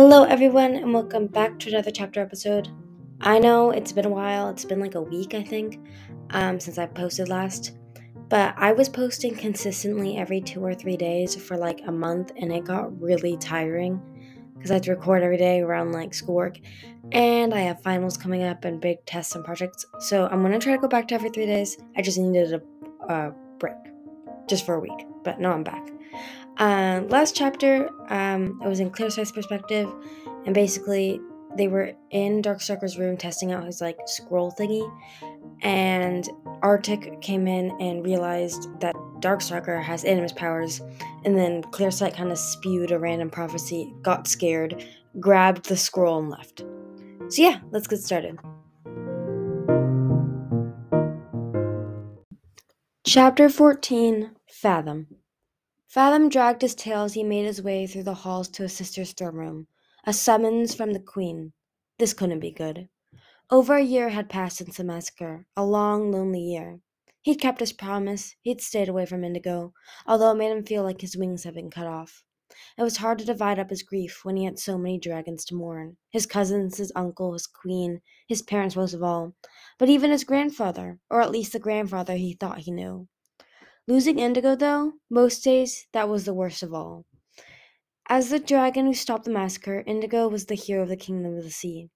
Hello, everyone, and welcome back to another chapter episode. I know it's been a while, it's been like a week, I think, um, since I posted last, but I was posting consistently every two or three days for like a month, and it got really tiring because I had to record every day around like schoolwork, and I have finals coming up and big tests and projects, so I'm gonna try to go back to every three days. I just needed a, a break just for a week, but now I'm back. Uh, last chapter, um, I was in Clearsight's perspective, and basically they were in Darkstalker's room testing out his like scroll thingy, and Arctic came in and realized that Darkstalker has Animus powers, and then Clearsight kind of spewed a random prophecy, got scared, grabbed the scroll, and left. So yeah, let's get started. Chapter 14 Fathom Fathom dragged his tail as he made his way through the halls to his sister's throne room. A summons from the queen. This couldn't be good. Over a year had passed since the massacre, a long, lonely year. He'd kept his promise, he'd stayed away from Indigo, although it made him feel like his wings had been cut off. It was hard to divide up his grief when he had so many dragons to mourn his cousins, his uncle, his queen, his parents most of all, but even his grandfather, or at least the grandfather he thought he knew. Losing Indigo, though, most days that was the worst of all. As the dragon who stopped the massacre, Indigo was the hero of the Kingdom of the Sea.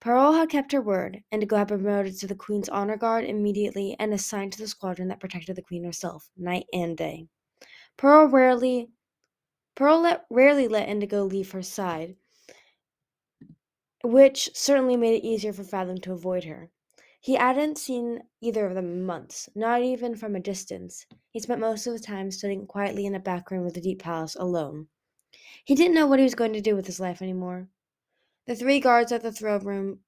Pearl had kept her word. Indigo had been promoted to the Queen's Honor Guard immediately and assigned to the squadron that protected the Queen herself, night and day. Pearl rarely Pearl let, rarely let Indigo leave her side, which certainly made it easier for Fathom to avoid her. He hadn't seen either of them in months, not even from a distance. He spent most of the time studying quietly in a back room of the Deep Palace alone. He didn't know what he was going to do with his life anymore. The three guards at the throne room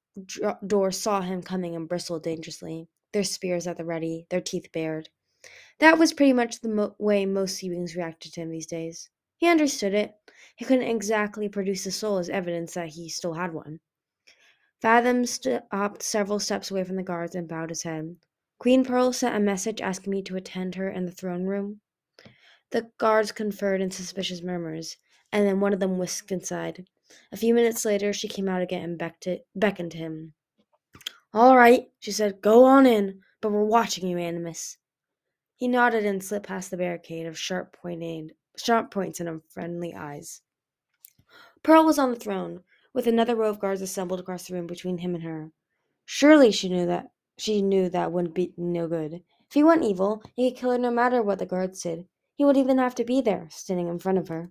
door saw him coming and bristled dangerously, their spears at the ready, their teeth bared. That was pretty much the mo- way most sea beings reacted to him these days. He understood it. He couldn't exactly produce a soul as evidence that he still had one. Fathom stopped several steps away from the guards and bowed his head. Queen Pearl sent a message asking me to attend her in the throne room. The guards conferred in suspicious murmurs, and then one of them whisked inside. A few minutes later, she came out again and beckoned to him. All right, she said, go on in, but we're watching you, Animus. He nodded and slipped past the barricade of sharp pointed, sharp points and unfriendly eyes. Pearl was on the throne, with another row of guards assembled across the room between him and her. Surely she knew that she knew that wouldn't be no good. If he went evil, he could kill her no matter what the guards did. He wouldn't even have to be there, standing in front of her.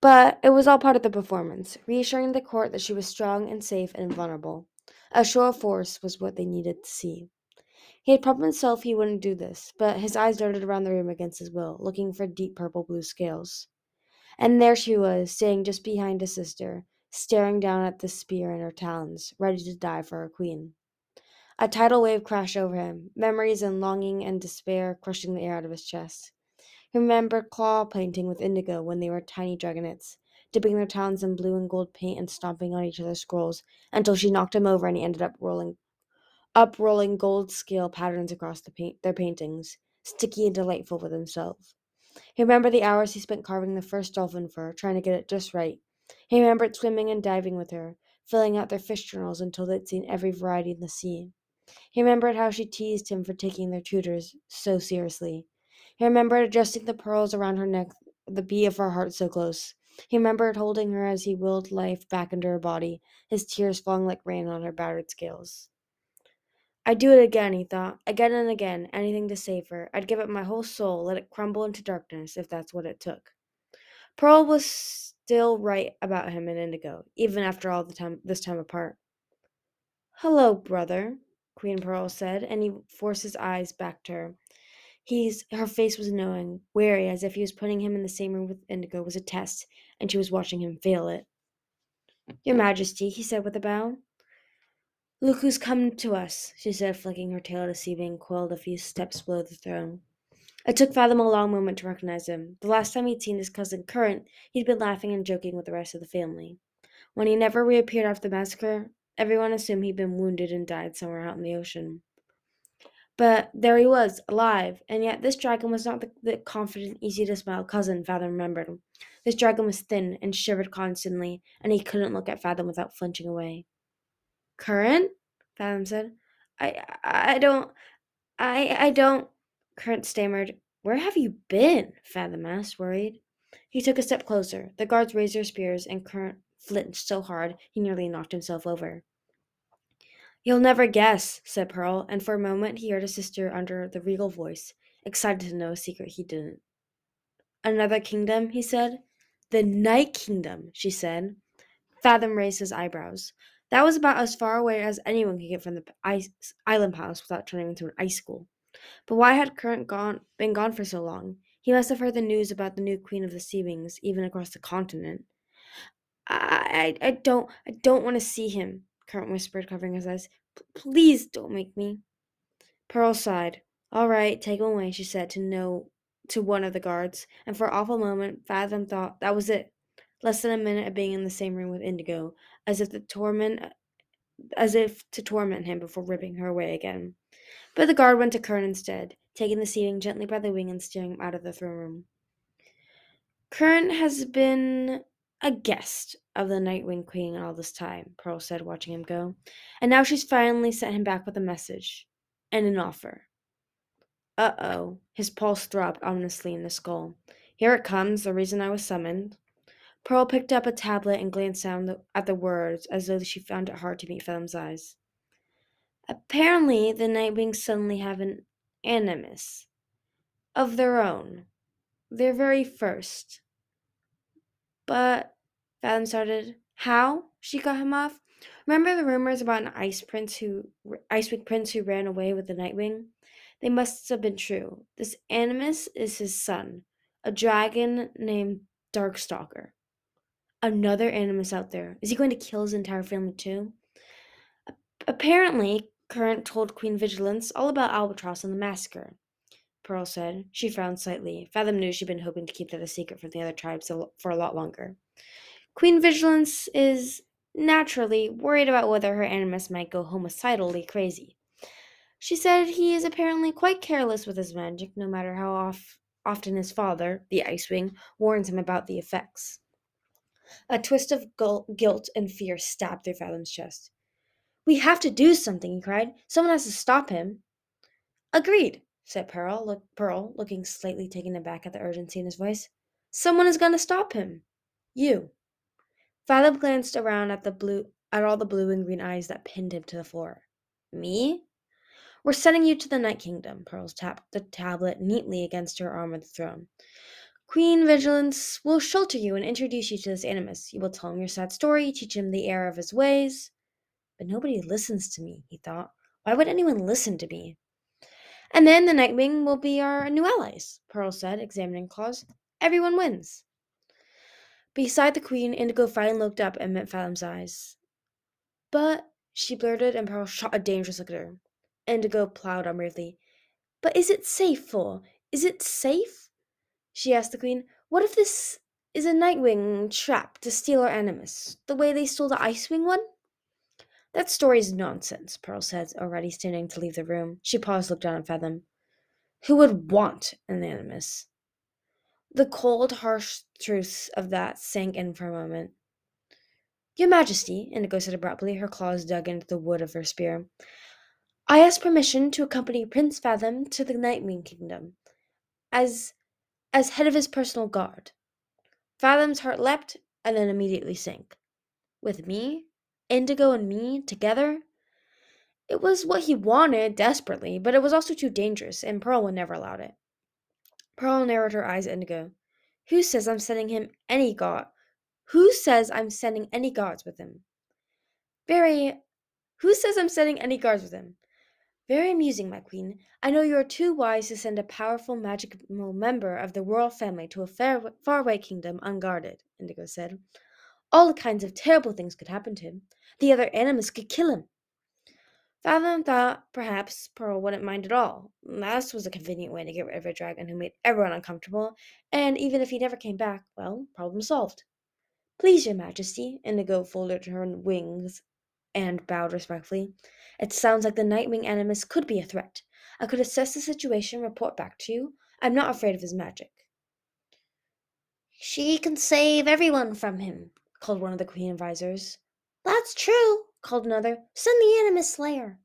But it was all part of the performance, reassuring the court that she was strong and safe and invulnerable. A show of force was what they needed to see. He had promised himself he wouldn't do this, but his eyes darted around the room against his will, looking for deep purple blue scales. And there she was, standing just behind his sister, staring down at the spear in her talons, ready to die for her queen. A tidal wave crashed over him, memories and longing and despair crushing the air out of his chest. He remembered claw painting with Indigo when they were tiny dragonets, dipping their talons in blue and gold paint and stomping on each other's scrolls until she knocked him over and he ended up rolling up rolling gold scale patterns across the paint, their paintings, sticky and delightful with himself. He remembered the hours he spent carving the first dolphin fur, trying to get it just right. He remembered swimming and diving with her, filling out their fish journals until they'd seen every variety in the sea. He remembered how she teased him for taking their tutors so seriously. He remembered adjusting the pearls around her neck, the beat of her heart so close. He remembered holding her as he willed life back into her body, his tears falling like rain on her battered scales. I'd do it again, he thought, again and again, anything to save her. I'd give it my whole soul, let it crumble into darkness, if that's what it took. Pearl was still right about him and Indigo, even after all the time this time apart. Hello, brother, Queen Pearl said, and he forced his eyes back to her. He's her face was knowing, wary, as if he was putting him in the same room with Indigo was a test, and she was watching him fail it. Your Majesty, he said with a bow. Look who's come to us, she said, flicking her tail to see being coiled a few steps below the throne. It took Fathom a long moment to recognize him. The last time he'd seen his cousin Current, he'd been laughing and joking with the rest of the family. When he never reappeared after the massacre, everyone assumed he'd been wounded and died somewhere out in the ocean. But there he was, alive, and yet this dragon was not the, the confident, easy to smile cousin Fathom remembered. This dragon was thin and shivered constantly, and he couldn't look at Fathom without flinching away. Current? Fathom said. I I don't I I don't Current stammered. Where have you been? Fathom asked, worried. He took a step closer. The guards raised their spears, and Current flinched so hard he nearly knocked himself over. You'll never guess, said Pearl, and for a moment he heard his sister under the regal voice, excited to know a secret he didn't. Another kingdom, he said. The Night Kingdom, she said. Fathom raised his eyebrows. That was about as far away as anyone could get from the ice, island palace without turning into an ice school. But why had Current gone, been gone for so long? He must have heard the news about the new Queen of the Sea Wings, even across the continent. I, I, I don't, I don't want to see him, Current whispered, covering his eyes. Please don't make me. Pearl sighed. All right, take him away, she said to no to one of the guards, and for an awful moment Fathom thought that was it. Less than a minute of being in the same room with Indigo, as if the torment as if to torment him before ripping her away again. But the guard went to Current instead, taking the seating gently by the wing and steering him out of the throne room. Current has been a guest of the Nightwing Queen all this time, Pearl said, watching him go. And now she's finally sent him back with a message and an offer. Uh oh. His pulse throbbed ominously in his skull. Here it comes, the reason I was summoned. Pearl picked up a tablet and glanced down at the words as though she found it hard to meet Fathom's eyes. Apparently, the Nightwings suddenly have an animus of their own. Their very first. But Fathom started. How? She cut him off. Remember the rumors about an ice prince who Icewing prince who ran away with the Nightwing? They must have been true. This Animus is his son, a dragon named Darkstalker. Another Animus out there. Is he going to kill his entire family too? Apparently, Current told Queen Vigilance all about Albatross and the massacre. Pearl said. She frowned slightly. Fathom knew she'd been hoping to keep that a secret from the other tribes for a lot longer. Queen Vigilance is naturally worried about whether her animus might go homicidally crazy. She said he is apparently quite careless with his magic, no matter how off, often his father, the Icewing, warns him about the effects. A twist of guilt and fear stabbed through Fathom's chest. We have to do something, he cried. Someone has to stop him. Agreed, said Pearl, look, Pearl, looking slightly taken aback at the urgency in his voice. Someone is going to stop him. You. Fathom glanced around at the blue at all the blue and green eyes that pinned him to the floor. Me? We're sending you to the Night Kingdom. Pearls tapped the tablet neatly against her arm of the throne. Queen Vigilance will shelter you and introduce you to this animus. You will tell him your sad story, teach him the error of his ways. But nobody listens to me, he thought. Why would anyone listen to me? And then the Nightwing will be our new allies, Pearl said, examining claws. Everyone wins. Beside the queen, Indigo finally looked up and met Fathom's eyes. But, she blurted, and Pearl shot a dangerous look at her. Indigo plowed on bravely. But is it safe, Fool? Is it safe? She asked the queen. What if this is a Nightwing trap to steal our animus, the way they stole the Icewing one? That story's nonsense, Pearl said, already standing to leave the room. She paused, looked down at Fathom. Who would want an animus? The cold, harsh truth of that sank in for a moment. Your Majesty, Indigo said abruptly, her claws dug into the wood of her spear. I ask permission to accompany Prince Fathom to the Nightwing Kingdom, as as head of his personal guard. Fathom's heart leapt and then immediately sank. With me? Indigo and me together? It was what he wanted desperately, but it was also too dangerous, and Pearl would never allow it. Pearl narrowed her eyes at Indigo. Who says I'm sending him any god? Who says I'm sending any gods with him? Very. Who says I'm sending any guards with him? Very amusing, my queen. I know you are too wise to send a powerful magical member of the royal family to a far, faraway kingdom unguarded, Indigo said. All kinds of terrible things could happen to him. The other animals could kill him. Fathom thought perhaps Pearl wouldn't mind at all. This was a convenient way to get rid of a dragon who made everyone uncomfortable, and even if he never came back, well, problem solved. Please, your majesty, Indigo folded her wings and bowed respectfully. It sounds like the Nightwing Animus could be a threat. I could assess the situation and report back to you. I'm not afraid of his magic. She can save everyone from him, called one of the Queen advisors. That's true, called another. Send the Animus Slayer.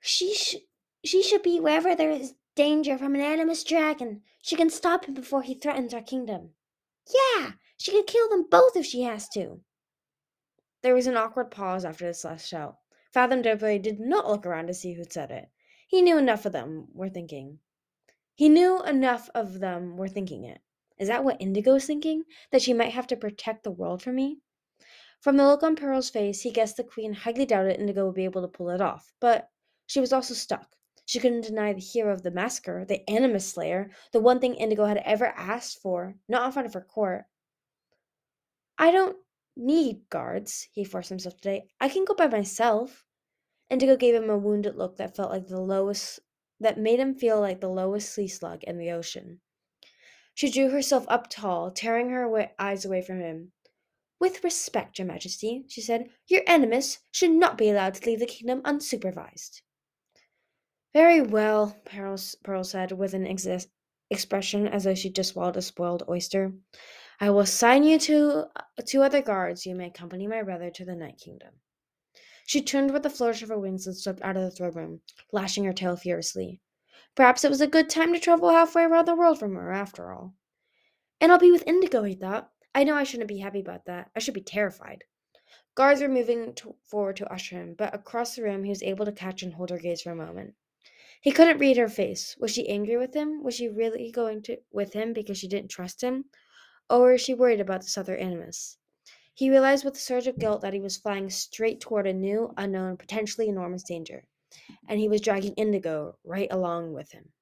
She, sh- she should be wherever there is danger from an Animus dragon. She can stop him before he threatens our kingdom. Yeah, she can kill them both if she has to. There was an awkward pause after this last shout. Fathom Doubtfully did not look around to see who'd said it. He knew enough of them were thinking. He knew enough of them were thinking it. Is that what Indigo's thinking? That she might have to protect the world from me? From the look on Pearl's face, he guessed the Queen highly doubted Indigo would be able to pull it off, but she was also stuck. She couldn't deny the hero of the massacre, the Animus Slayer, the one thing Indigo had ever asked for, not in front of her court. I don't need guards, he forced himself to say. I can go by myself. Indigo gave him a wounded look that felt like the lowest that made him feel like the lowest sea slug in the ocean. She drew herself up tall, tearing her eyes away from him. With respect, Your Majesty, she said, your Animus should not be allowed to leave the kingdom unsupervised. Very well, Pearl, Pearl said with an ex- expression as though she just swallowed a spoiled oyster. I will assign you to uh, two other guards. You may accompany my brother to the Night Kingdom. She turned with a flourish of her wings and swept out of the throne room, lashing her tail furiously. Perhaps it was a good time to travel halfway around the world from her, after all. And I'll be with Indigo, he thought. I know I shouldn't be happy about that. I should be terrified. Guards were moving to- forward to usher him, but across the room he was able to catch and hold her gaze for a moment. He couldn't read her face. Was she angry with him? Was she really going to with him because she didn't trust him? Or was she worried about this other animus? He realized with a surge of guilt that he was flying straight toward a new, unknown, potentially enormous danger and he was dragging Indigo right along with him.